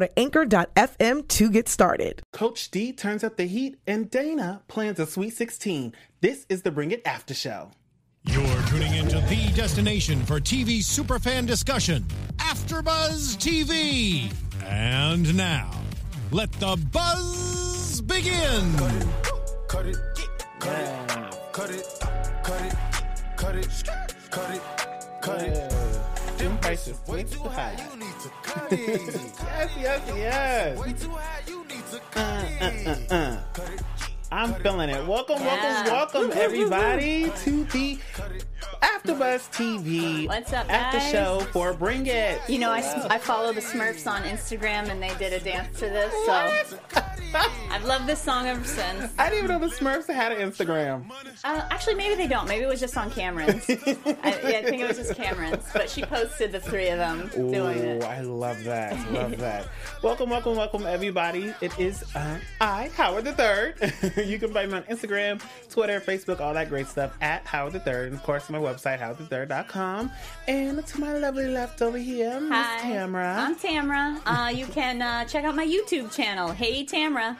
to anchor.fm to get started. Coach D turns up the heat, and Dana plans a Sweet 16. This is the Bring It After Show. You're tuning into the destination for TV superfan discussion, AfterBuzz TV. And now, let the buzz begin. Cut it, cut it, cut it, cut it, cut it, cut it, cut it. Them prices way too high. You need to cut it. yes, yes, yes. Way too high, you need to Uh, cut it. uh, uh, uh. I'm feeling it. Welcome, Yeah. welcome, welcome, everybody, to the AfterBuzz TV What's up, after guys? show for Bring It. You know, I, I follow the Smurfs on Instagram and they did a dance to this, so I've loved this song ever since. I didn't even know the Smurfs had an Instagram. Uh, actually, maybe they don't. Maybe it was just on Cameron's. I, yeah, I think it was just Cameron's. But she posted the three of them doing it. I love that. Love that. welcome, welcome, welcome, everybody. It is uh, I, Howard the Third. you can find me on Instagram, Twitter, Facebook, all that great stuff at Howard the Third. And of course, my website, howardthethird.com. And to my lovely left over here, Miss Hi, Tamra. I'm Tamra. Uh, you can uh, check out my YouTube channel, Hey Tamra.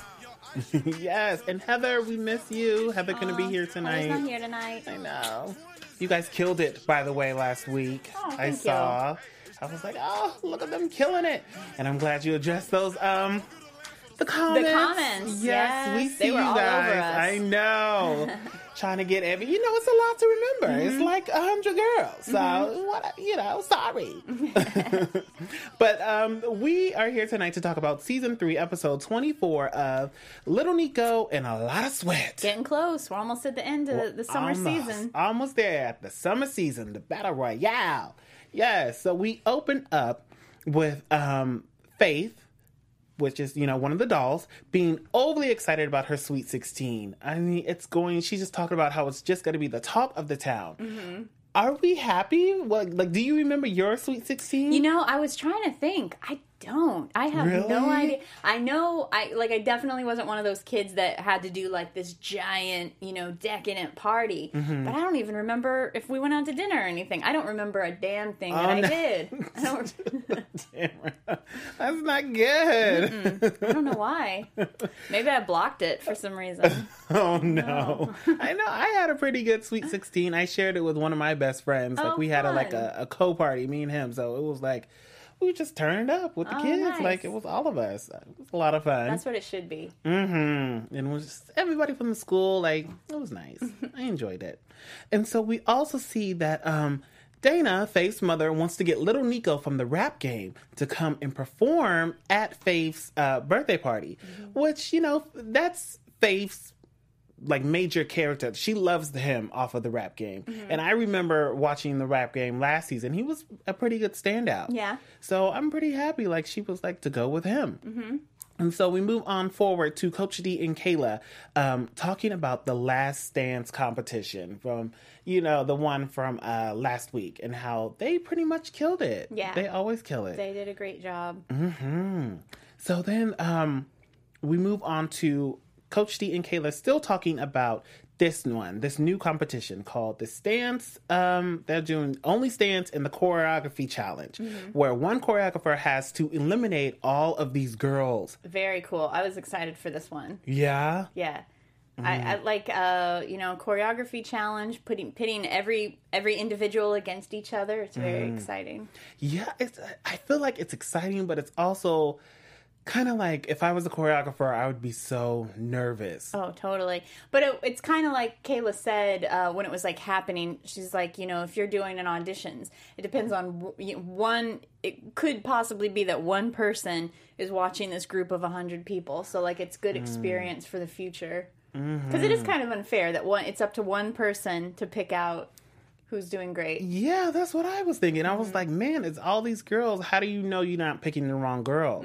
yes, and Heather, we miss you. Heather couldn't be here Heather's tonight. not here tonight. I know. You guys killed it, by the way, last week. Oh, I thank you. saw. I was like, oh, look at them killing it. And I'm glad you addressed those um the comments. comments, Yes, yes, we see you guys. I know. Trying to get every, you know, it's a lot to remember. Mm-hmm. It's like a hundred girls, so what? You know, sorry. but um, we are here tonight to talk about season three, episode twenty-four of Little Niqo and a lot of sweat. Getting close. We're almost at the end of the, the summer Almost. season. Almost there at the summer season, the battle royale. Yes, so we open up with um Faith, which is, you know, one of the dolls, being overly excited about her sweet 16. I mean, it's going, she's just talking about how it's just going to be the talk of the town. Mm-hmm. Are we happy? What, like, do you remember your sweet 16? You know, I was trying to think. I don't. I have no idea. I know I like I definitely wasn't one of those kids that had to do like this giant, you know, decadent party. Mhm. But I don't even remember if we went out to dinner or anything. I don't remember a damn thing that Oh, I no. did. I don't That's not good. I don't know why. Maybe I blocked it for some reason. Oh no. I know I had a pretty good sweet 16. I shared it with one of my best friends. Like Oh, we had a like a, a co-party, me and him. So it was like we just turned up with the Oh, kids. nice. Like it was all of us. It was a lot of fun. That's what it should be. Mm-hmm. And it was just everybody from the school. Like it was nice. I enjoyed it. And so we also see that um, Dana, Faith's mother, wants to get little Niqo from the rap game to come and perform at Faith's uh, birthday party, which you know that's Faith's like major character. She loves him off of the rap game. And I remember watching the rap game last season. He was a pretty good standout. Yeah. So I'm pretty happy like she was like to go with him. Mm-hmm. And so we move on forward to Coach D and Kayla um, talking about the last dance competition from, you know, the one from uh, last week and how they pretty much killed it. Yeah. They always kill it. They did a great job. hmm So then um, we move on to Coach D and Kayla still talking about this one, this new competition called the Stands. Um, they're doing only stands in the choreography challenge, Mhm. where one choreographer has to eliminate all of these girls. Very cool. I was excited for this one. Yeah. Yeah. Mhm. I, I like uh you know choreography challenge putting pitting every every individual against each other it's very Mm. exciting Yeah, it's. I feel like it's exciting, but it's also kind of like if I was a choreographer, I would be so nervous. oh totally but it, it's kind of like kayla said uh, when it was like happening she's like you know if you're doing an auditions it depends on w- one it could possibly be that one person is watching this group of 100 people so like it's good Mm. experience for the future Mm-hmm. because it is kind of unfair that one it's up to one person to pick out who's doing great Yeah, that's what I was thinking. I was like, man, it's all these girls. How do you know you're not picking the wrong girl?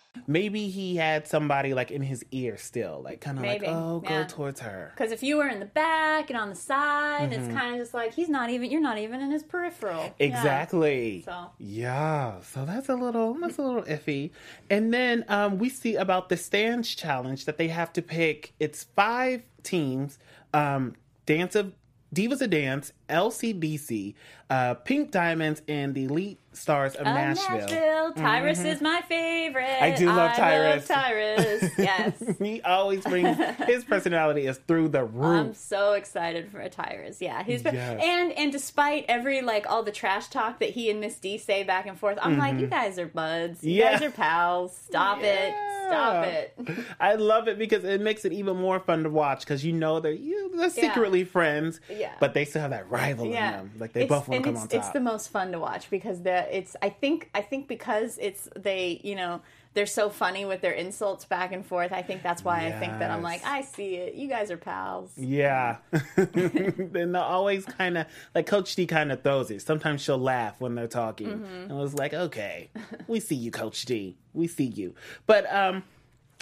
Maybe he had somebody like in his ear still, like kind of like, oh, yeah. go towards her. Because if you were in the back and on the side, it's Mhm. kind of just like he's not even. You're not even in his peripheral. Yeah. Exactly. So Yeah, so that's a little that's a little iffy. And then um, we see about the stands challenge that they have to pick. It's five teams: um, Dance of Divas of Dance, LCDC, uh, Pink Diamonds, and the Elite Stars of Uh, Nashville. Nashville. Tyrus Mhm. is my favorite. I do love Tyrus. Tyrus. Yes. he always brings his personality is through the roof. I'm so excited for Tyrus. Yeah, he's Yes. and and despite every like all the trash talk that he and Miss D say back and forth, I'm like, Mhm. you guys are buds. You Yeah. guys are pals. Stop it. Stop it. I love it because it makes it even more fun to watch because you know they're you they're secretly friends, Yeah. but they still have that rival in them. Like they It's- both want to come it's, on top. It's the most fun to watch because it's I think I think because it's they you know they're so funny with their insults back and forth. I think that's why I think that I'm like I see it. You guys are pals. Yeah. then they'll always kind of, like Coach D kind of throws it. Sometimes she'll laugh when they're talking. Mhm. And I was like, okay, we see you, Coach D. We see you. But um,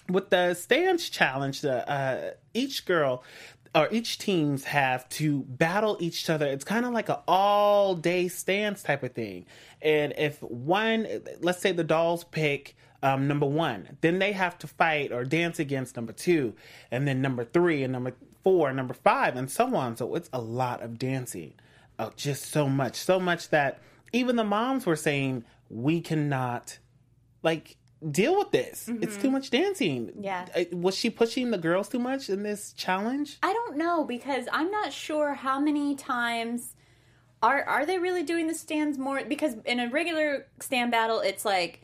with the stands challenge, the, uh, each girl or each teams have to battle each other. It's kind of like an all day stands type of thing. And if one, let's say the dolls pick um, number one, then they have to fight or dance against number two, and then number three, and number four, and number five, and so on. So it's a lot of dancing. Oh, just so much. So much that even the moms were saying, we cannot, like, deal with this. It's Mhm. too much dancing. Yeah. Uh, Was she pushing the girls too much in this challenge? I don't know because I'm not sure how many times are are they really doing the stands more because in a regular stand battle it's like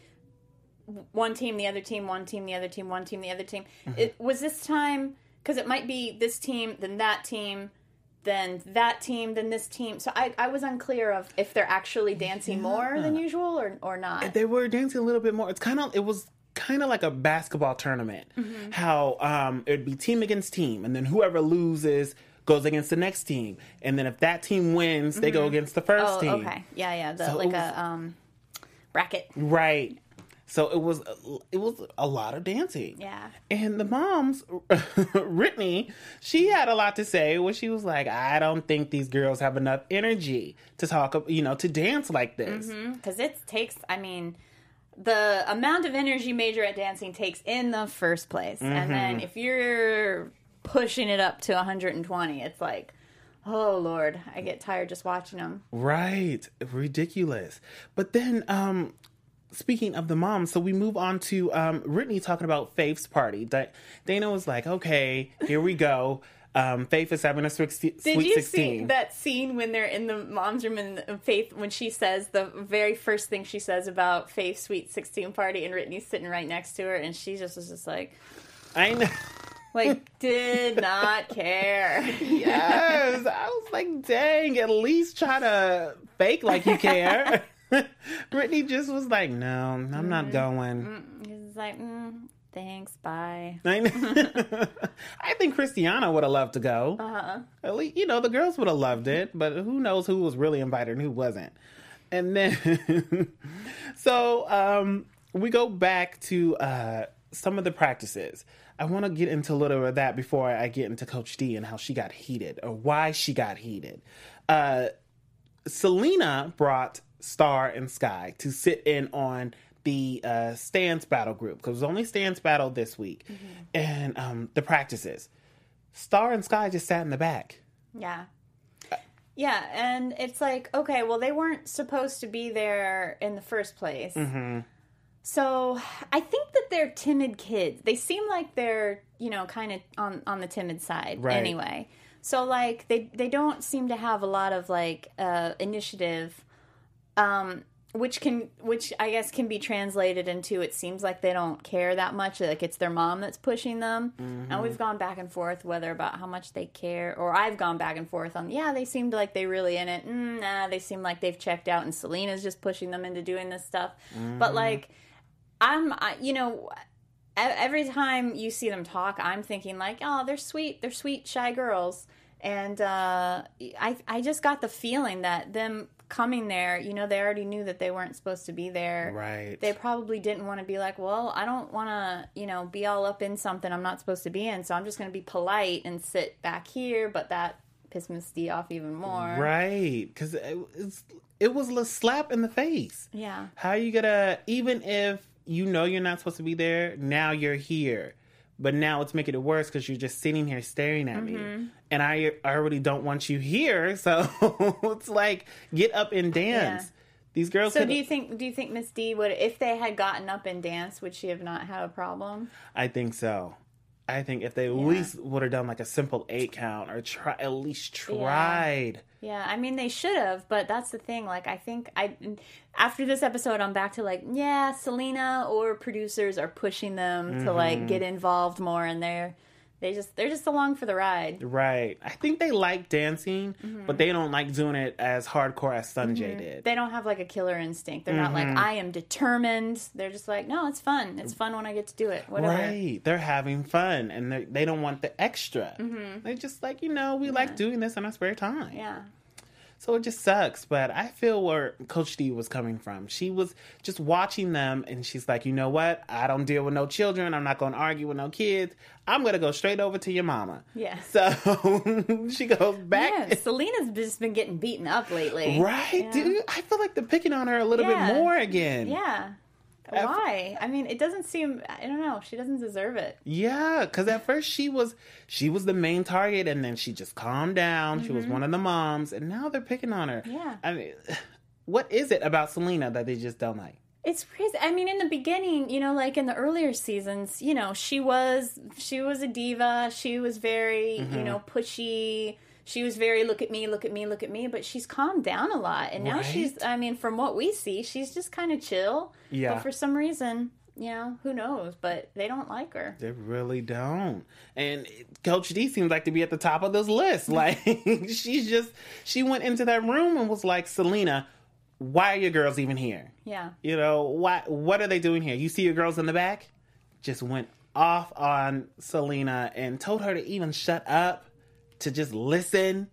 one team the other team one team the other team one team the other team Mhm. it was this time because it might be this team then that team then that team then this team so i, I was unclear of if they're actually dancing more than usual or, or not They were dancing a little bit more. It's kind of, it was kind of like a basketball tournament. Mhm. How um, it'd be team against team, and then whoever loses goes against the next team. And then if that team wins, they go Mhm. against the first oh, team. okay yeah yeah the, So like was- a um bracket Right. So it was it was a lot of dancing. yeah And the moms, Brittany, she had a lot to say where she was like, I don't think these girls have enough energy to talk, you know, to dance like this. because it takes i mean the amount of energy major at dancing takes in the first place and then Mhm. if you're pushing it up to 120 it's like oh lord i get tired just watching them Right. Ridiculous. But then, um, speaking of the moms, so we move on to um, Brittany talking about Faith's party. Da- Dana was like, okay, here we go. Um, Faith is having a sweet, did you 16. see that scene when they're in the mom's room and Faith when she says the very first thing she says about Faith's sweet 16 party and Brittany's sitting right next to her and she just was just like I know. like did not care yes. I was like, dang, at least try to fake like you care. Brittany just was like, no, I'm not going. she's like, mm, thanks, bye. I I think Christiana would have loved to go. Uh-huh. At least, you know, the girls would have loved it, but who knows who was really invited and who wasn't. And then, so um, we go back to uh, some of the practices. I want to get into a little of that before I get into Coach D and how she got heated or why she got heated. Uh, Selena brought Star and Sky to sit in on the uh, stands battle group because it was only stands battle this week and um, the practices. Star and Sky just sat in the back. Yeah. Yeah, and it's like, okay, well, they weren't supposed to be there in the first place. Mm-hmm. So I think that they're timid kids. They seem like they're, you know, kind of on on the timid side Right. anyway. So like they they don't seem to have a lot of like uh, initiative, um, which can which I guess can be translated into it seems like they don't care that much. Like it's their mom that's pushing them, and we've gone back and forth whether about how much they care, or I've gone back and forth on yeah they seemed like they really in it. Mm, nah, they seem like they've checked out, and Selena's just pushing them into doing this stuff. But like I'm, I, you know, every time you see them talk, I'm thinking like, oh, they're sweet, they're sweet, shy girls, and uh, I, I just got the feeling that them coming there, you know, they already knew that they weren't supposed to be there. Right. They probably didn't want to be like, well, I don't want to, you know, be all up in something I'm not supposed to be in, so I'm just going to be polite and sit back here. But that pissed Miss D off even more. Right. Because it, it was a slap in the face. Yeah. How you gonna, even if you know you're not supposed to be there, now you're here. But now it's making it worse because you're just sitting here staring at me. Mhm. And I, I already don't want you here. So it's like, get up and dance. Yeah. These girls So do you think do you think Miss D would if they had gotten up and danced would she have not had a problem? I think so. I think if they at least would have done like a simple eight count or try at least tried. Yeah, I mean they should have, but that's the thing. Like I think I after this episode, I'm back to like yeah, Selena or producers are pushing them to like get mm-hmm. involved more, and they're they just they're just along for the ride. Right. I think they like dancing, but they don't like doing it as hardcore as Sunjai Mhm. did. They don't have like a killer instinct. They're not like Mhm. I am determined. They're just like no, it's fun. It's fun when I get to do it. Whatever. Right. They're having fun and they they don't want the extra. Mhm. They're just like, you know, we like doing this in our spare time. Yeah. So it just sucks, but I feel where Coach D was coming from. She was just watching them and she's like, you know what? I don't deal with no children. I'm not going to argue with no kids. I'm going to go straight over to your mama. Yeah. So she goes back. Yeah, Selena's just been getting beaten up lately. Right, Yeah. dude. I feel like they're picking on her a little Yeah. bit more again. Yeah. Why? I mean, it doesn't seem. I don't know. She doesn't deserve it. Yeah, because at first she was she was the main target, and then she just calmed down. She was Mhm. one of the moms, and now they're picking on her. Yeah. I mean, what is it about Selena that they just don't like? It's crazy. I mean, in the beginning, you know, like in the earlier seasons, you know, she was she was a diva. She was very, you Mhm. know, pushy. She was very look at me, look at me, look at me. But she's calmed down a lot, and now she's. I mean, from what we see, she's just kind of chill. Yeah. But for some reason, you know, who knows? But they don't like her. They really don't. And Coach D seems like to be at the top of this list. Like she's just she went into that room and was like, Selena, why are your girls even here? Yeah. You know, why what are they doing here? You see your girls in the back? Just went off on Selena and told her to even shut up, to just listen.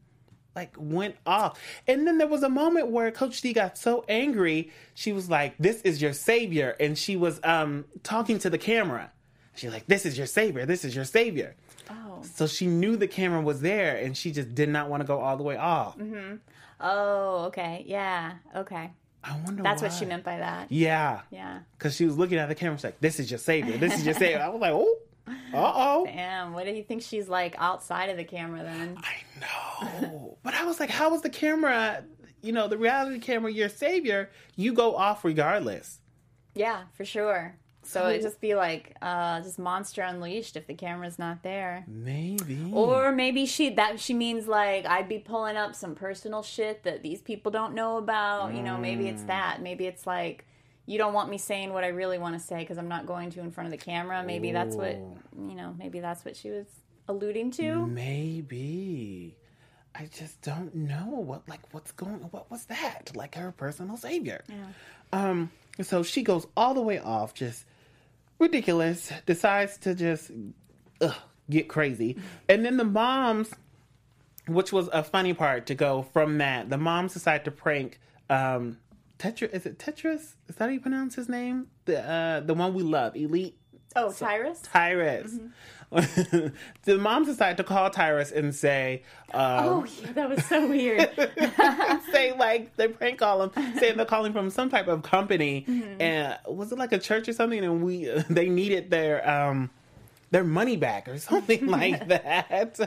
Like went off. And then there was a moment where Coach D got so angry, she was like, This is your savior. And she was um talking to the camera. She's like, This is your savior, this is your savior. Oh. So she knew the camera was there and she just did not want to go all the way off. Mm-hmm. Oh, okay. Yeah. Okay. I wonder That's what she meant by that. Yeah. Yeah. Because she was looking at the camera, she's like, This is your savior, this is your savior. I was like, Oh, uh oh. Damn. What do you think she's like outside of the camera then? I know. But I was like, how was the camera, you know, the reality camera your savior? You go off regardless. Yeah, for sure. So it'd just be like uh just monster unleashed if the camera's not there. Maybe. Or maybe she that she means like I'd be pulling up some personal shit that these people don't know about. You know, maybe it's Mm. that. Maybe it's like you don't want me saying what I really want to say because I'm not going to in front of the camera. Maybe that's what you know. Maybe that's what she was alluding to. Maybe. I just don't know what like what's going what was that? Like her personal savior. Yeah. Um so she goes all the way off just ridiculous. Decides to just ugh, get crazy, and then the moms, which was a funny part to go from that. The moms decide to prank. Um, Tetra is it Tetris? Is that how you pronounce his name? The uh, the one we love, Elite Oh, Tyrus? Tyrus. the moms decide to call Tyrus and say, um, Oh, yeah, that was so weird. say like they prank call him, saying they're calling from some type of company, and was it like a church or something? And we they needed their um their money back or something like that,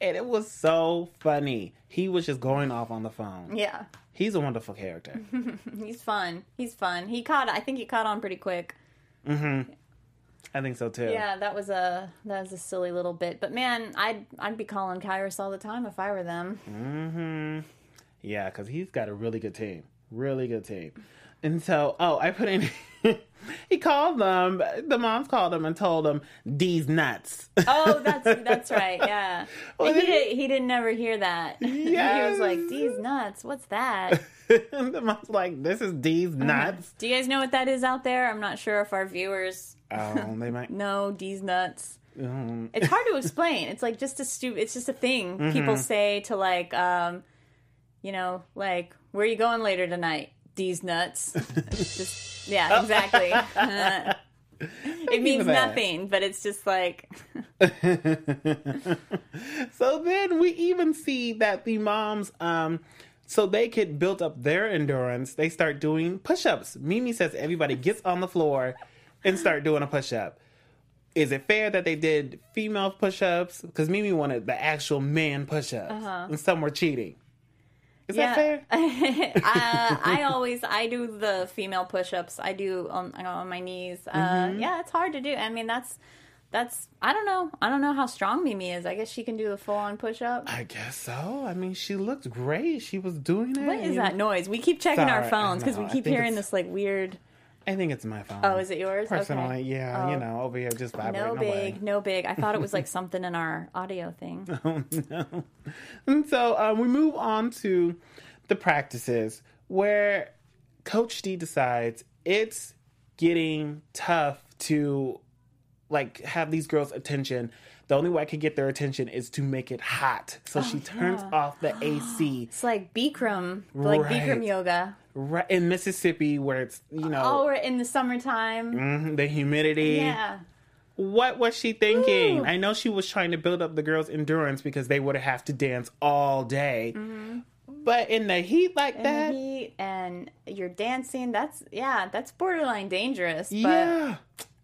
and it was so funny. He was just going off on the phone. yeah. He's a wonderful character. He's fun. He's fun. He caught I think he caught on pretty quick. hmm I think so too. Yeah, that was a that was a silly little bit. But man, I'd I'd be calling Kyrus all the time if I were them. hmm Yeah, because he's got a really good team. Really good team. And so, oh, I put in. he called them. The moms called him and told him these nuts. Oh, that's that's right. Yeah. Well, he did, he didn't ever hear that. he was like, "These nuts. What's that?" the mom's like, "This is these nuts." Do you guys know what that is out there? I'm not sure if our viewers Oh, they might. know these nuts. Um, It's hard to explain. It's like just a stupid. It's just a thing people Mhm. say to like, um, you know, like, "Where are you going later tonight?" These nuts. Just yeah, exactly. it means nothing, but it's just like so then we even see that the moms, um, so they could build up their endurance. They start doing push-ups. Mimi says everybody gets on the floor and start doing a push-up. Is it fair that they did female push-ups? Because Mimi wanted the actual man push-ups, Uh-huh. and some were cheating. Is yeah. that fair? uh, I always I do the female push-ups. I do on on my knees. Uh, Mhm. Yeah, it's hard to do. I mean, that's that's I don't know. I don't know how strong Mimi is. I guess she can do the full-on push-up. I guess so. I mean, she looked great. She was doing it. What is that noise? We keep checking our Sorry, I phones because we keep hearing it's- this like weird. I think it's my phone. Oh, is it yours? Okay. Personally, yeah, you Oh. know, over here just vibrating No away. big, no big. I thought it was like something in our audio thing. Oh no. And so um, we move on to the practices where Coach D decides it's getting tough to like have these girls' attention. The only way I can get their attention is to make it hot. So she turns Oh, yeah. off the AC. It's like Bikram, like Bikram Right. yoga. Right in Mississippi where it's you know Oh, we're in the summertime. mhm, the humidity. Yeah. What was she thinking? Ooh. I know she was trying to build up the girls' endurance because they would have to dance all day. But in the heat like in that, heat and you're dancing that's yeah that's borderline dangerous but yeah,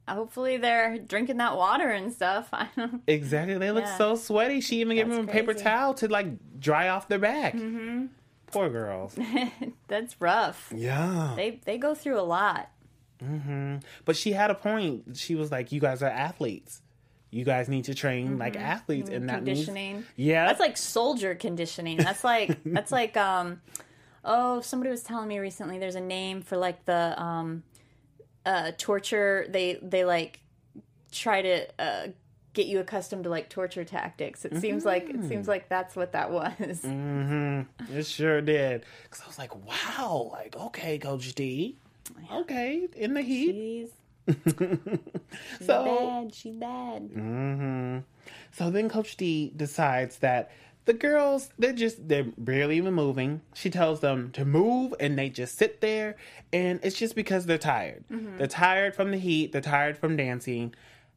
hopefully they're drinking that water and stuff i don't exactly. They look Yeah. so sweaty. She even gave them a paper towel to like dry off their back. hmm Poor girls. that's rough Yeah. they they go through a lot hmm But she had a point. She was like, "You guys are athletes. You guys need to train like athletes, and that means Mm-hmm. conditioning yeah, that's like soldier conditioning that's like that's like um oh somebody was telling me recently there's a name for like the um uh torture they they like try to uh get you accustomed to like torture tactics it seems like it seems like that's what that was hmm It sure did. Because I was like, wow, like, okay, Coach D. Okay, in the heat. She's so, bad. She's bad. hmm so then Coach D decides that the girls, they're just, they're barely even moving. She tells them to move and they just sit there. And it's just because they're tired. Mhm. They're tired from the heat. They're tired from dancing.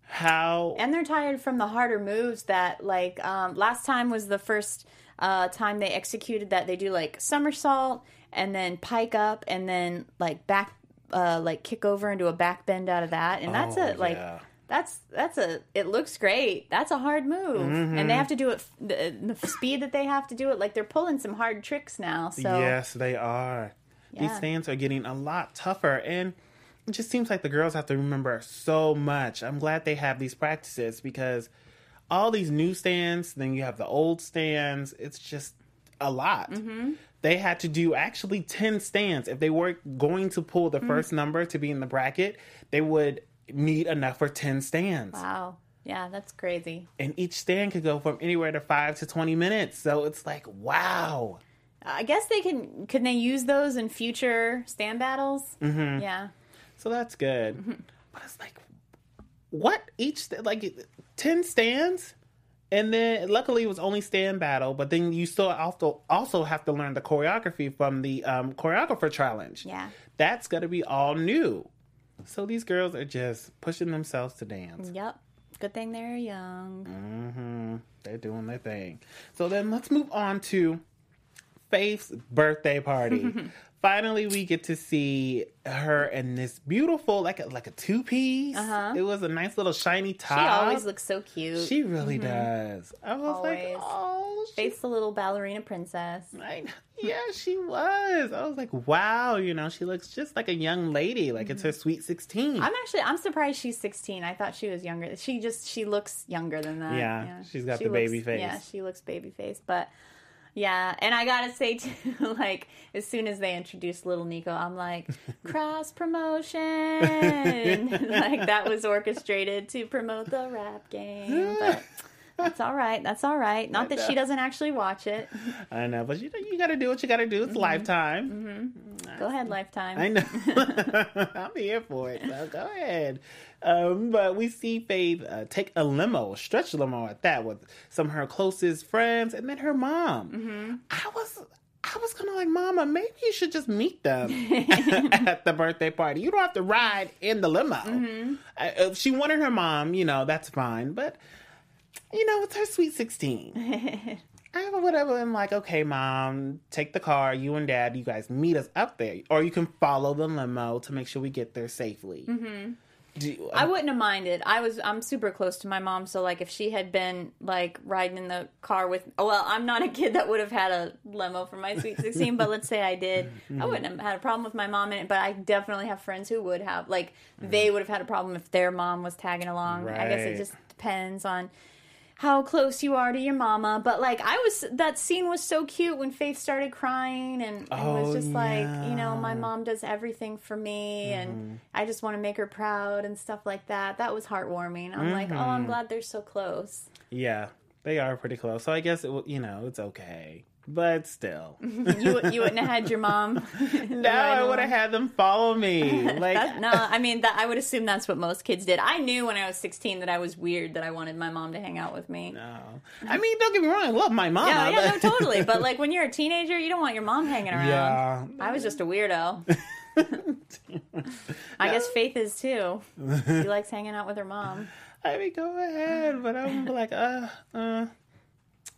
How And they're tired from the harder moves that, like, um, last time was the first uh, time they executed that. They do like somersault and then pike up and then like back, uh, like kick over into a back bend out of that. And that's Oh, a like. yeah. That's that's a it looks great. That's a hard move, and Mhm. they have to do it the, the speed that they have to do it. Like they're pulling some hard tricks now. So Yes, they are. These Yeah. stands are getting a lot tougher, and it just seems like the girls have to remember so much. I'm glad they have these practices because all these new stands, then you have the old stands. It's just a lot. Mm-hmm. They had to do actually 10 stands. If they were going to pull the Mhm. first number to be in the bracket, they would need enough for 10 stands. wow, yeah, that's crazy. And each stand could go from anywhere to 5 to 20 minutes. So it's like, wow. I guess they can. Can they use those in future stand battles? Mhm. Yeah. So that's good. But it's like, what each like ten stands, and then luckily it was only stand battle. But then you still also also have to learn the choreography from the um, choreographer challenge. Yeah. that's gonna be all new. So these girls are just pushing themselves to dance. Yep. Good thing they're young. hmm They're doing their thing. So then let's move on to Faith's birthday party. Finally, we get to see her in this beautiful, like a, like a two piece. Uh-huh. It was a nice little shiny top. She always looks so cute. She really Mhm. does. I was like, Always. oh, Faith's the little ballerina princess. I, yeah, she was. I was like, wow, you know, she looks just like a young lady. Like it's her sweet 16. I'm actually I'm surprised she's 16. I thought she was younger. She just she looks younger than that. Yeah, she's got She the looks- baby face. Yeah, she looks baby face, but yeah, and I gotta say too, like as soon as they introduced little Niqo, I'm like cross promotion, like that was orchestrated to promote the rap game, but. That's all right. That's all right. Not that she doesn't actually watch it. I know, but you know, you got to do what you got to do. It's Mm-hmm. Lifetime. Go ahead, Lifetime. I know. I'm here for it. So go ahead. Um, but we see Faith uh, take a limo, a stretch limo at that, with some of her closest friends, and then her mom. Mm-hmm. I was. I was kind of like, Mama, maybe you should just meet them at the birthday party. You don't have to ride in the limo. Mm-hmm. If she wanted her mom, you know, that's fine. But, you know, it's her sweet 16. I have a whatever. I'm like, okay, mom, take the car. You and dad, you guys meet us up there. Or you can follow the limo to make sure we get there safely. Mm-hmm. Do you- I wouldn't have minded. I was I'm super close to my mom, so like if she had been like riding in the car with oh, well, I'm not a kid that would have had a limo for my sweet 16, but let's say I did. I wouldn't have had a problem with my mom in it, but I definitely have friends who would have. Like they would have had a problem if their mom was tagging along. I guess it just depends on how close you are to your mama. But like I was that scene was so cute when Faith started crying and, and was Oh, just like, you know, my mom does everything for me Mm-hmm. and I just want to make her proud and stuff like that. That was heartwarming. I'm like, oh, I'm Mhm. glad they're so close. yeah, they are pretty close. So I guess, it, will- you know, it's okay. But still. you you wouldn't have had your mom. no, I would have had them follow me. Like, no, I mean that I would assume that's what most kids did. I knew when I was 16 that I was weird that I wanted my mom to hang out with me. no. I mean, don't get me wrong. I love my mom. Yeah, yeah, no, totally. But like when you're a teenager, you don't want your mom hanging around. Yeah. I was just a weirdo. I guess Faith is too. She likes hanging out with her mom. I mean, go ahead. But I'm like, uh, uh,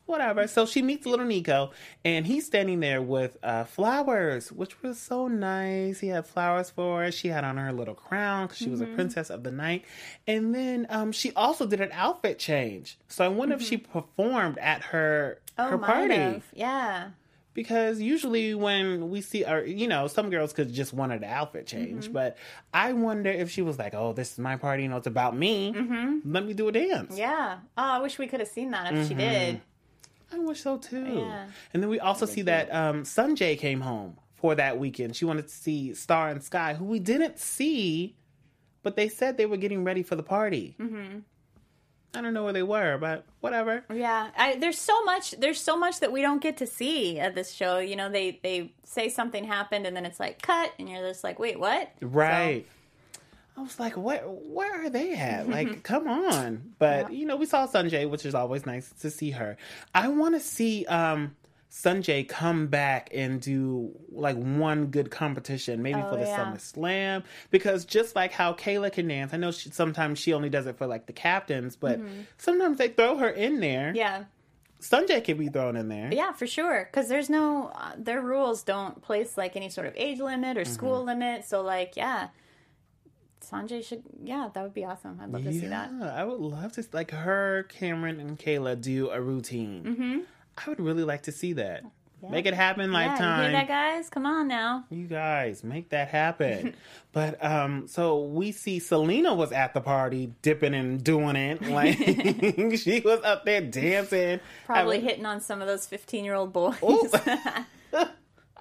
whatever. So she meets little Niqo, and he's standing there with uh, flowers, which was so nice. He had flowers for her. She had on her little crown because she was a Mhm. princess of the night. And then um, she also did an outfit change. So I wonder if she performed at her Oh, her party. have. Yeah. Because usually when we see, or you know, some girls could just wanted an outfit change, Mhm. but I wonder if she was like, "Oh, this is my party, you know, it's about me. Mm-hmm. Let me do a dance." Yeah. Oh, I wish we could have seen that if she did. I wish so too. Yeah. And then we also see that um, Sunjai came home for that weekend. She wanted to see Star and Sky, who we didn't see, but they said they were getting ready for the party. Mm-hmm. I don't know where they were, but whatever. Yeah, I, there's so much. There's so much that we don't get to see at this show. You know, they they say something happened, and then it's like cut, and you're just like, wait, what? Right. I was like, where where are they at? Like, come on. But you know, we saw Sunjai, which is always nice to see her. I want to see um Sunjai come back and do like one good competition, maybe Oh, for the yeah. Summer Slam, because just like how Kayla can dance, I know she, sometimes she only does it for like the captains, but Mhm. sometimes they throw her in there. Yeah, Sunjay can be thrown in there. yeah, for sure. Because there's no uh, their rules don't place like any sort of age limit or school Mm-hmm. limit. So like, yeah, Sunjai should. Yeah, that would be awesome. I'd love to see that. I would love to see like her, Cameron, and Kayla do a routine. Mm-hmm. I would really like to see that. Yeah. Make it happen, Yeah, you lifetime. hear that, guys? Come on now. You guys, make that happen. but um, so we see Selena was at the party, dipping and doing it. Like she was up there dancing. Probably I, hitting on some of those 15 year old boys.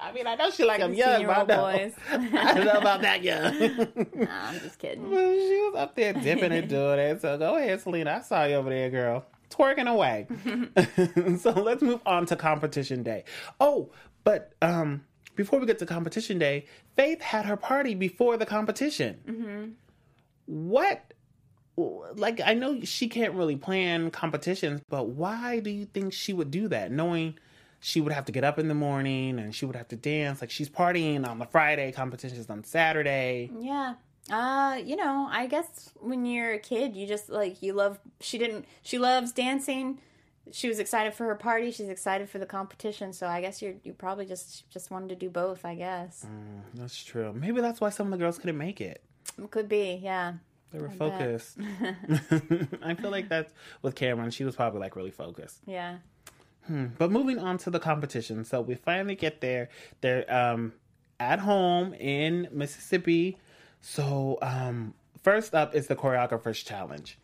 I mean, I know she like I'm young, but I 16-year-old know, boys. I don't know about that young. Nah, I'm just kidding. Well, she was up there dipping and doing it. So go ahead, Selena. I saw you over there, girl. Twerking away. so let's move on to competition day. Oh, but um, before we get to competition day, Faith had her party before the competition. Mm-hmm. What like I know she can't really plan competitions, but why do you think she would do that, knowing? She would have to get up in the morning and she would have to dance. Like she's partying on the Friday, competitions on Saturday. Yeah. Uh, you know, I guess when you're a kid, you just like you love she didn't she loves dancing. She was excited for her party, she's excited for the competition, so I guess you're you probably just just wanted to do both, I guess. Mm, that's true. Maybe that's why some of the girls couldn't make it. Could be, yeah. They were I focused. I feel like that's with Cameron, she was probably like really focused. Yeah. Hmm. But moving on to the competition, so we finally get there. They're um, at home in Mississippi. So um, first up is the choreographer's challenge.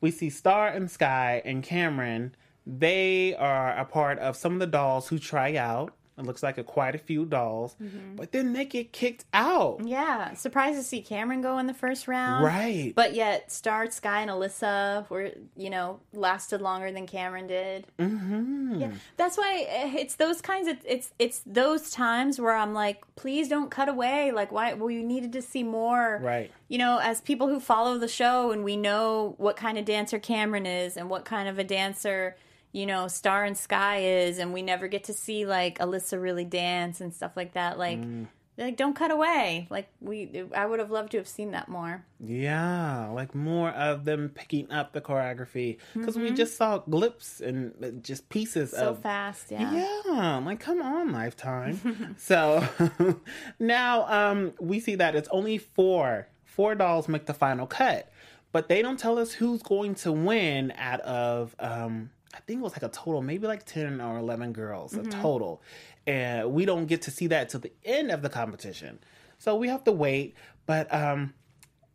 We see Star and Sky and Cameron. They are a part of some of the dolls who try out. It looks like a, quite a few dolls, Mhm. but then they get kicked out. Yeah, surprised to see Cameron go in the first round. Right. But yet, Star, Sky, and Alyssa were, you know, lasted longer than Cameron did. Mm-hmm. Yeah, that's why eh, it's those kinds of it's it's those times where I'm like, please don't cut away. Like, why? Well, you needed to see more. Right. You know, as people who follow the show and we know what kind of dancer Cameron is and what kind of a dancer you know Star and Sky is, and we never get to see like Alyssa really dance and stuff like that. Like, Mm. like don't cut away. Like we, I would have loved to have seen that more. Yeah, like more of them picking up the choreography because we Mhm. just saw glimpses and uh, just pieces So of fast, yeah. Yeah, like come on, Lifetime. so now um, we see that it's only four four dolls make the final cut, but they don't tell us who's going to win out of um, I think it was like a total maybe like ten or eleven girls Mhm. a total, and we don't get to see that till the end of the competition. So we have to wait, but um,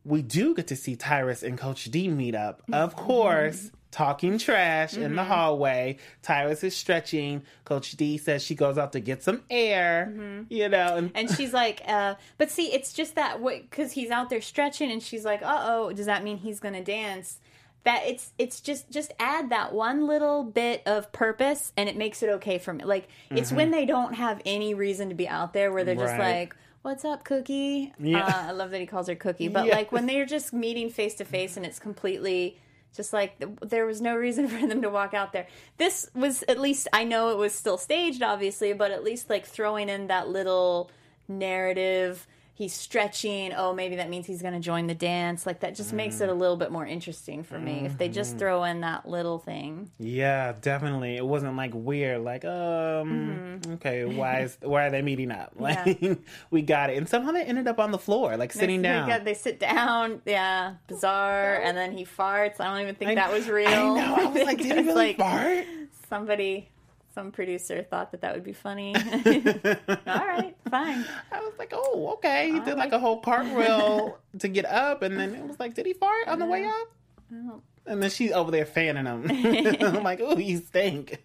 we do get to see Tyrus and Coach D meet up. Of course, talking trash in the Mhm. hallway. Tyrus is stretching. Coach D says she goes out to get some air. You know, and, And she's like, uh, but see, it's just that because he's out there stretching, and she's like, uh oh, does that mean he's gonna dance? That it's it's just just add that one little bit of purpose, and it makes it okay for me. Like it's Mhm. when they don't have any reason to be out there, where they're just Right. like. What's up, Cookie? Yeah. Uh, I love that he calls her Cookie. But Yeah. like when they're just meeting face to face and it's completely just like there was no reason for them to walk out there. This was at least I know it was still staged, obviously, but at least like throwing in that little narrative. He's stretching. Oh, maybe that means he's going to join the dance. Like that just makes it a little bit more interesting for me if they just Mhm. throw in that little thing. yeah, definitely. It wasn't like weird. Like, um, okay, why is why are they meeting up? Like, Mm-hmm. Yeah. we got it. And somehow they ended up on the floor, like sitting down. They, got- they sit down. Yeah, bizarre. And then he farts. I don't even think I- that was real. I know. I was like, did he really fart? Somebody, some producer thought that that would be funny. All right, fine. I was like, oh, okay. He did like a whole cartwheel to get up, and then it was like, did he fart on the way up? Oh. And then she's over there fanning him. I'm like, oh, you stink.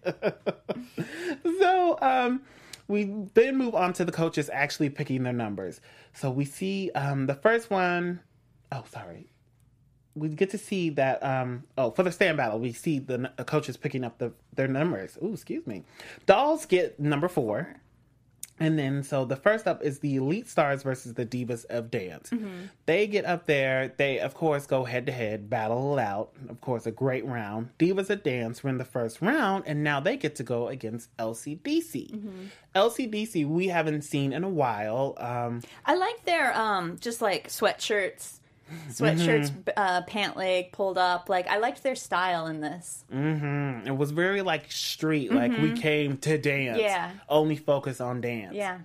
so um, we then move on to the coaches actually picking their numbers. So we see um, the first one oh sorry. We get to see that. Um, oh, for the stand battle, we see the coaches picking up the their numbers. Oh, excuse me. Dolls get number four. And then, so the first up is the Elite Stars versus the Divas of Dance. Mhm. They get up there. They, of course, go head to head, battle it out. Of course, a great round. Divas of Dance win the first round, and now they get to go against LCDC. LCDC, we haven't seen in a while. Um, I like their um just like sweatshirts, sweatshirts, Mm-hmm. uh, pant leg pulled up. Like I liked their style in this. Mm-hmm. It was very like street, like we Mhm. came to dance. Yeah. Only focus on dance. Yeah,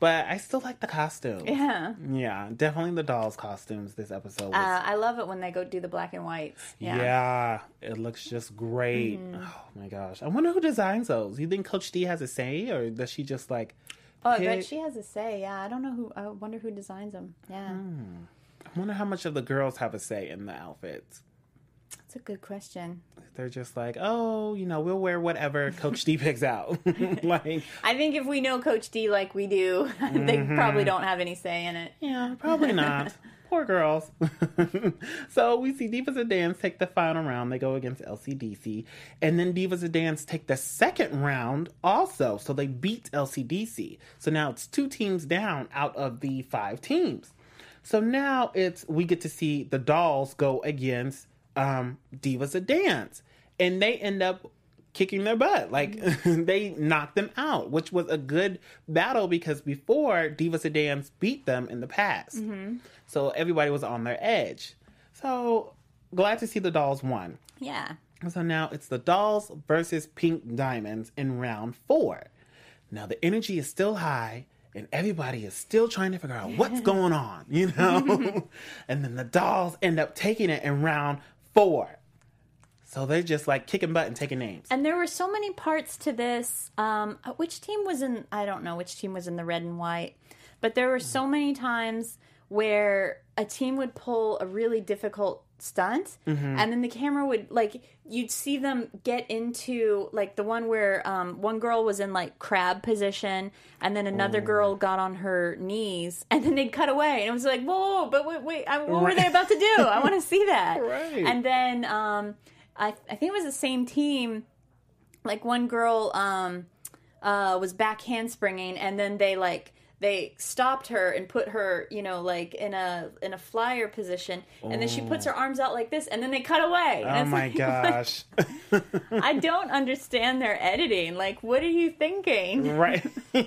But I still like the costumes. yeah. Yeah, definitely the dolls' costumes this episode was. Uh, I love it when they go do the black and whites. yeah. Yeah. it looks just great. Mhm. Oh my gosh. I wonder who designs those. You think Coach D has a say or does she just like Oh, I bet she has a say. Yeah, I don't know who. I wonder who designs them. Yeah, Hmm. I wonder how much of the girls have a say in the outfits. that's a good question. They're just like, oh, you know, we'll wear whatever Coach D picks out. like, I think if we know Coach D like we do, they Mhm. probably don't have any say in it. Yeah, probably not. Poor girls. so we see Divas of Dance take the final round. They go against LCDC. And then Divas of Dance take the second round also. So they beat LCDC. So now it's two teams down out of the five teams. So now it's we get to see the dolls go against um, Divas of Dance, and they end up kicking their butt. Like they knocked them out, which was a good battle because before Divas of Dance beat them in the past, Mm-hmm. so everybody was on their edge. So glad to see the dolls won. Yeah. So now it's the dolls versus Pink Diamonds in round four. Now the energy is still high and everybody is still trying to figure out what's going on, you know? and then the dolls end up taking it in round four. So they're just like kicking butt and taking names. And there were so many parts to this. Um, uh, which team was in? I don't know which team was in the red and white, but there were so many times where a team would pull a really difficult stunt, Mhm. and then the camera would like you'd see them get into like the one where um, one girl was in like crab position, and then another Oh. girl got on her knees, and then they'd cut away, and it was like, whoa, whoa, but wait, wait, I, what were they about to do? I want to see that. Right. And then um, I, I think it was the same team like one girl um uh was back handspringing and then they like they stopped her and put her you know like in a in a flyer position and then she puts her oh. arms out like this and then they cut away And Oh it's my like, gosh. i don't understand their editing like what are you thinking right.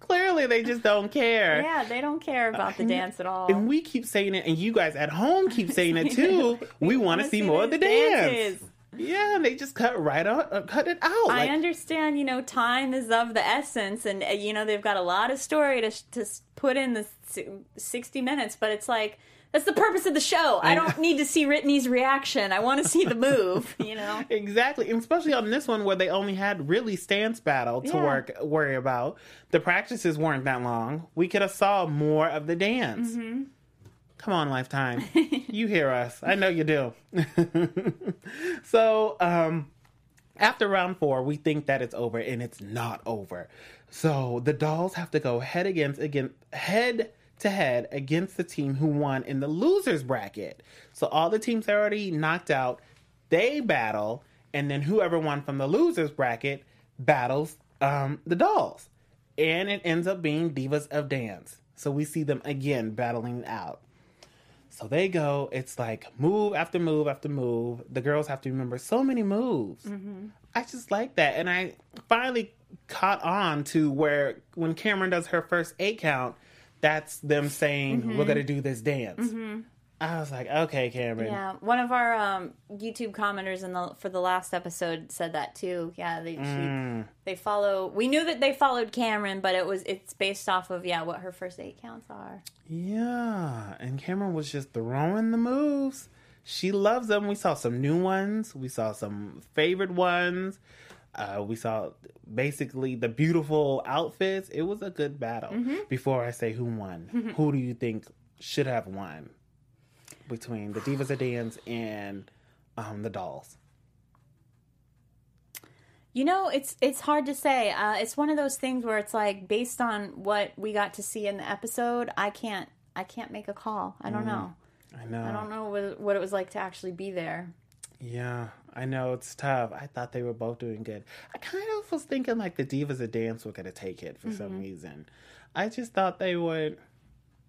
Clearly they just don't care. yeah they don't care about the dance at all And we keep saying it, and you guys at home keep saying it too. We, want to see see more of the dance. Yeah, they just cut right out, uh, cut it out. I Like, understand, you know, time is of the essence, and uh, you know they've got a lot of story to to put in the si- sixty minutes, but it's like that's the purpose of the show. I I don't need to see Whitney's reaction. I want to see the move. You know, Exactly, and especially on this one where they only had really stands battle to Yeah. work worry about. The practices weren't that long. We could have saw more of the dance. Mm-hmm. Come on, Lifetime, you hear us? I know you do. so, um, after round four, we think that it's over, and it's not over. So the dolls have to go head against again head to head against the team who won in the losers bracket. So all the teams are already knocked out. They battle, and then whoever won from the losers bracket battles um, the dolls, and it ends up being divas of dance. So we see them again battling out. So they go, it's like move after move after move. The girls have to remember so many moves. I just like that. And I finally caught on to where when Cameron does her first eight count, that's them saying, Mhm. We're going to do this dance. Mhm. I was like, okay, Cameron. yeah. One of our um, YouTube commenters in the for the last episode said that too. Yeah, they she, Mm. they follow. We knew that they followed Cameron, but it was it's based off of yeah what her first eight counts are. Yeah. And Cameron was just throwing the moves. She loves them. We saw some new ones, we saw some favorite ones. Uh, we saw basically the beautiful outfits. It was a good battle. Mhm. Before I say who won, who do you think should have won between the Divas of Dance and um, the Dolls? You know, it's it's hard to say. Uh, it's one of those things where it's like based on what we got to see in the episode, I can't I can't make a call. I don't Mm, know. I know. I don't know what, what it was like to actually be there. Yeah, I know it's tough. I thought they were both doing good. I kind of was thinking like the Divas of Dance were gonna take it for some Mhm. reason. I just thought they would,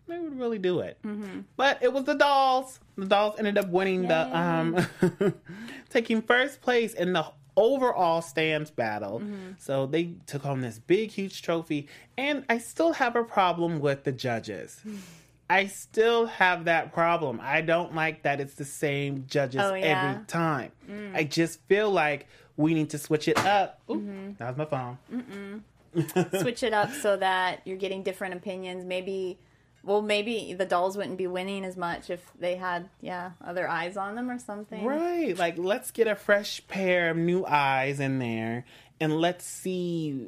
they would really do it. Mhm. But it was the Dolls. The Dolls ended up winning the um, taking first place in the overall stands battle. Mhm. So they took home this big, huge trophy. And I still have a problem with the judges. I still have that problem. I don't like that it's the same judges Oh, yeah? every time. Mm. I just feel like we need to switch it up. Ooh, Mhm. That was my phone. Switch it up so that you're getting different opinions. Maybe, well, maybe the dolls wouldn't be winning as much if they had, yeah, other eyes on them or something. Right. Like, let's get a fresh pair of new eyes in there and let's see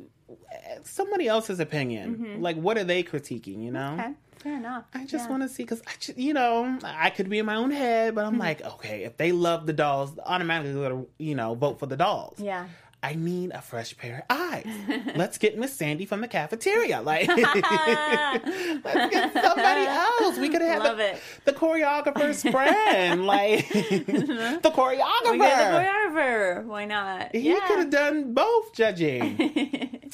somebody else's opinion. Mhm. Like, what are they critiquing, you know? Okay, fair enough. I just Yeah. want to see because I just, you know, I could be in my own head, but I'm like, okay, if they love the dolls, automatically you know, vote for the dolls. Yeah. I need a fresh pair of eyes. Let's get Miss Sandy from the cafeteria. Like, let's get somebody else. We could have the, the choreographer's friend, like the choreographer. We got the choreographer. Why not? He could have done both judging.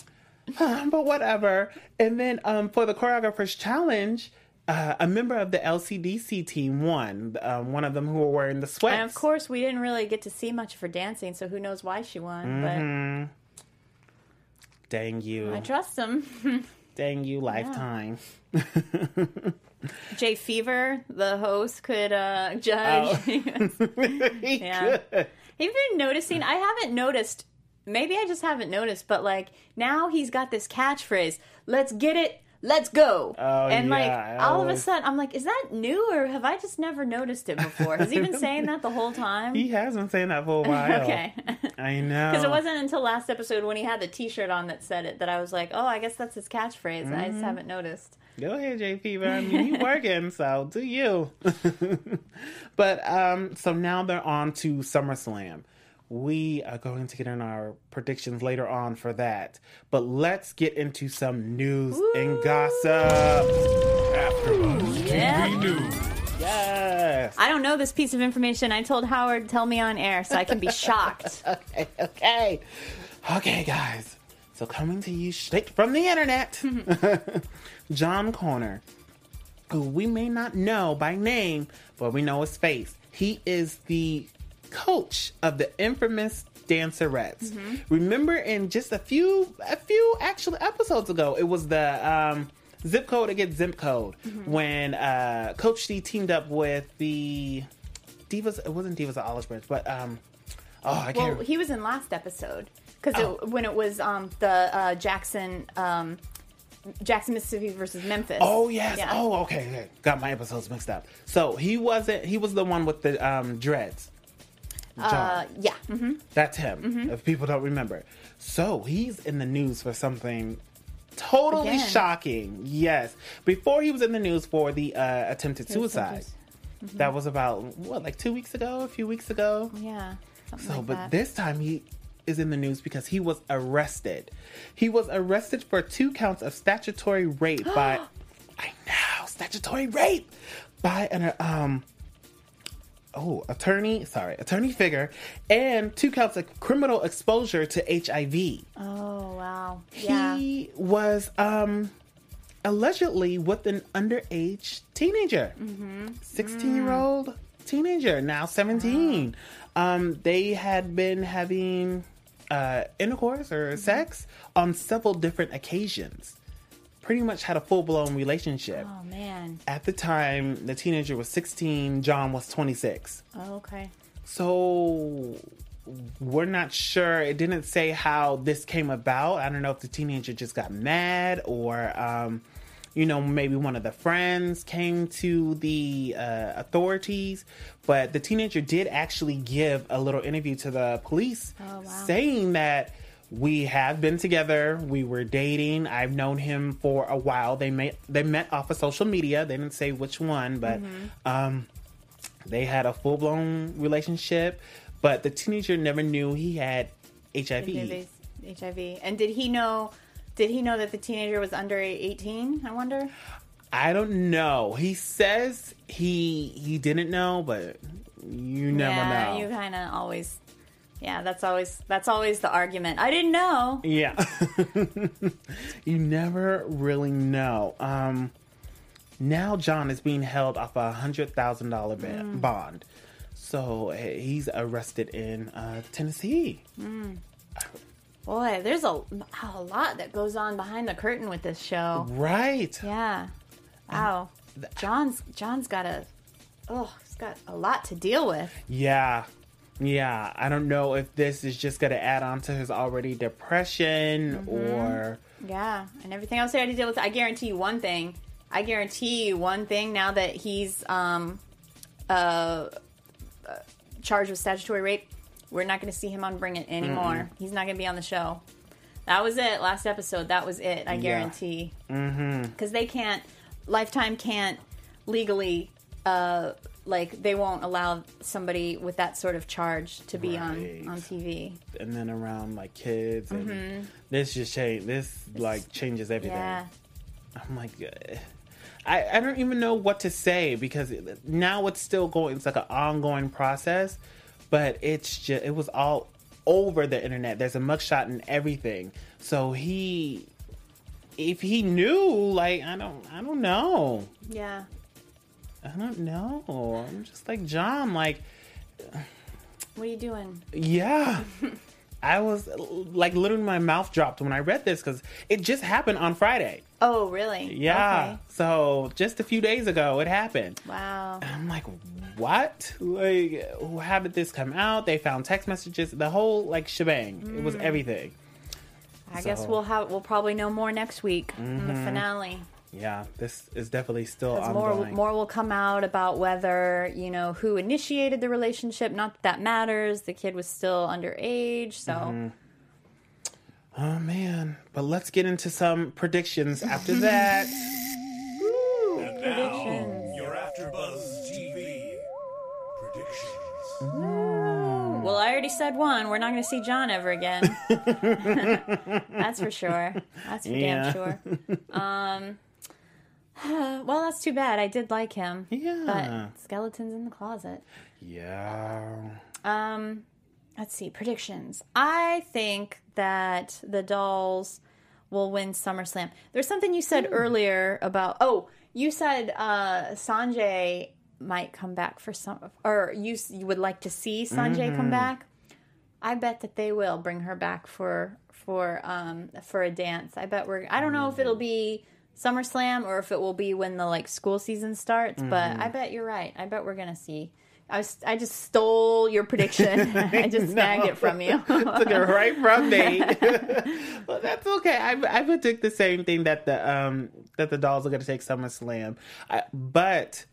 but whatever. And then um, for the choreographer's challenge, uh, a member of the LCDC team won. Um, one of them who were wearing the sweats. And of course, we didn't really get to see much of her dancing, so who knows why she won. Mhm. Dang you. I trust him. Dang you, lifetime. Jay Fever, the host, could uh, judge. yeah. Have you been noticing? I haven't noticed. Maybe I just haven't noticed, but like now he's got this catchphrase: "Let's get it." Let's go. Oh, and like yeah, I all of a sudden I'm like, is that new or have I just never noticed it before? Has he been saying that the whole time? He has been saying that for a while. okay. I know. Because it wasn't until last episode when he had the T-shirt on that said it that I was like, oh, I guess that's his catchphrase. I just Mhm. haven't noticed. Go ahead, J Fever. I mean, you working, so do you. but um, so now they're on to SummerSlam. We are going to get in our predictions later on for that. But let's get into some news and gossip. AfterBuzz Yeah. news. Yes. I don't know this piece of information. I told Howard, tell me on air so I can be shocked. okay, okay. Okay, guys. So coming to you straight from the internet, John Corner, who we may not know by name, but we know his face. He is the coach of the infamous Dancerettes. Remember, in just a few, a few actual episodes ago, it was the um, zip code against zip code when uh, Coach D teamed up with the Divas. It wasn't Divas of Olive Branch, but um, oh, I can't. Well, he was in last episode because Oh. when it was um, the uh, Jackson, um, Jackson, Mississippi versus Memphis. Oh yes. Yeah. Oh okay. okay. Got my episodes mixed up. So he wasn't. He was the one with the um, dreads. Uh, yeah. hmm That's him. Mhm. If people don't remember. So he's in the news for something totally Again. shocking. Yes. Before he was in the news for the uh, attempted suicide. Mhm. That was about what, like two weeks ago, a few weeks ago. Yeah. So, like but that. this time he is in the news because he was arrested. He was arrested for two counts of statutory rape by I know statutory rape by an um oh attorney sorry attorney figure and two counts of criminal exposure to HIV. Oh wow. Yeah. He was um allegedly with an underage teenager. Mm-hmm. 16 year old teenager, now 17. Um, they had been having uh, intercourse or Mm-hmm. sex on several different occasions. Pretty much had a full blown relationship. Oh man. At the time, the teenager was 16, John was 26. Oh, okay. So we're not sure. It didn't say how this came about. I don't know if the teenager just got mad or, um, you know, maybe one of the friends came to the uh, authorities. But the teenager did actually give a little interview to the police Oh, wow. saying that we have been together. We were dating. I've known him for a while. They met they met off of social media. They didn't say which one, but Mhm. um, they had a full blown relationship. But the teenager never knew he had HIV. HIV. HIV. And did he know? Did he know that the teenager was under eighteen? I wonder. I don't know. He says he he didn't know, but you never yeah, know. you kind of always. Yeah, that's always that's always the argument. I didn't know. Yeah. you never really know. Um, now John is being held off a hundred thousand dollar Mm. bond, so eh, he's arrested in uh, Tennessee. Mm. Boy, there's a a lot that goes on behind the curtain with this show. Right. Yeah. Wow. John's John's got a oh, he's got a lot to deal with. Yeah. Yeah. I don't know if this is just going to add on to his already depression Mm-hmm. or. Yeah, and everything else he had to deal with. I guarantee you one thing. I guarantee you one thing. Now that he's um, uh, uh, charged with statutory rape, we're not going to see him on Bring It anymore. Mm-mm. He's not going to be on the show. That was it. Last episode. That was it. I Yeah. guarantee. Mm-hmm. Because they can't. Lifetime can't legally. Uh, like they won't allow somebody with that sort of charge to be on on TV. And then around like kids, and Mhm. this just change. This like changes everything. Yeah. I'm like, uh, I, I don't even know what to say because now it's still going. It's like an ongoing process, but it's just it was all over the internet. There's a mugshot and everything. So he if he knew, like I don't, I don't know. Yeah. I don't know. I'm just like John. Like, What are you doing? yeah. I was like literally my mouth dropped when I read this because it just happened on Friday. Oh, really? Yeah. So just a few days ago, it happened. Wow. And I'm like, what? Like, how did this come out? They found text messages, the whole like shebang. It was Mm. everything. I guess we'll have we'll probably know more next week in the Mhm. finale. Yeah, this is definitely still more ongoing. more will come out about whether you know who initiated the relationship. Not that that matters. The kid was still underage, so Mhm. Oh man, but let's get into some predictions after that. predictions. Your AfterBuzz TV predictions. Well, I already said one. We're not going to see John ever again. that's for sure. That's for Yeah. damn sure. Um, well, that's too bad. I did like him. Yeah. But skeletons in the closet. Yeah. Um, let's see predictions. I think that the dolls will win SummerSlam. There's something you said earlier about. Oh, you said uh, Sunjai might come back for some, or you you would like to see Sunjai come Mhm. back. I bet that they will bring her back for for um for a dance. I bet we're. I don't know if it'll be SummerSlam or if it will be when the like school season starts. But Mhm. I bet you're right. I bet we're gonna see. I was. I just stole your prediction. I just snagged No. it from you. Took it right from me. well, that's okay. I I predict the same thing that the um that the dolls are to take SummerSlam, I, but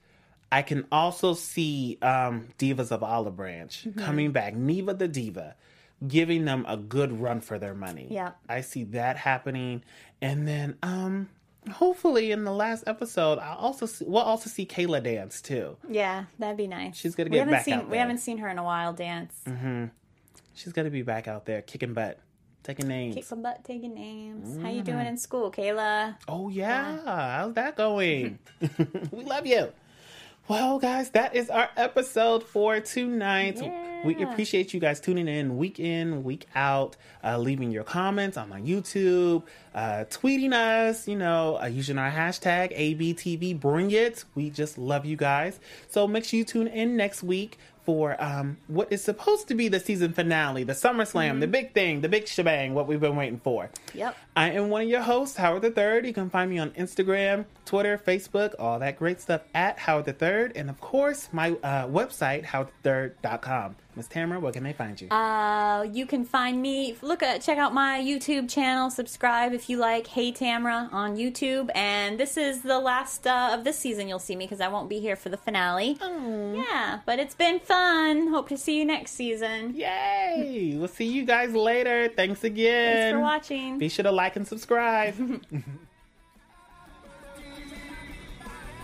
I can also see um Divas of Olive Branch Mhm. coming back. Neva the Diva, giving them a good run for their money. Yeah. I see that happening, and then um hopefully in the last episode I'll also see, we'll also see Kayla dance too. Yeah, that'd be nice. She's gonna get back seen out we haven't seen her in a while dance. hmm She's gonna be back out there kicking butt, taking names. Kick some butt, taking names. How you doing in school, Kayla? Oh yeah, how's that going? we love you. Well, guys, that is our episode for tonight. We appreciate you guys tuning in week in, week out, uh, leaving your comments on my YouTube, uh, tweeting us, you know, uh, using our hashtag ABTV. Bring it. We just love you guys. So make sure you tune in next week for um, what is supposed to be the season finale, the SummerSlam, the big thing, the big shebang, what we've been waiting for. Yep. I am one of your hosts, Howard the Third. You can find me on Instagram, Twitter, Facebook, all that great stuff at Howard the Third, and of course my uh, website, howardthird.com. Miss Tamara, where can they find you? Uh, you can find me. Look at check out my YouTube channel. Subscribe if you like. Hey Tamra on YouTube. And this is the last uh, of this season. You'll see me because I won't be here for the finale. Yeah, but it's been fun. Hope to see you next season. Yay! we'll see you guys later. Thanks again. Thanks for watching. Be sure to like and subscribe.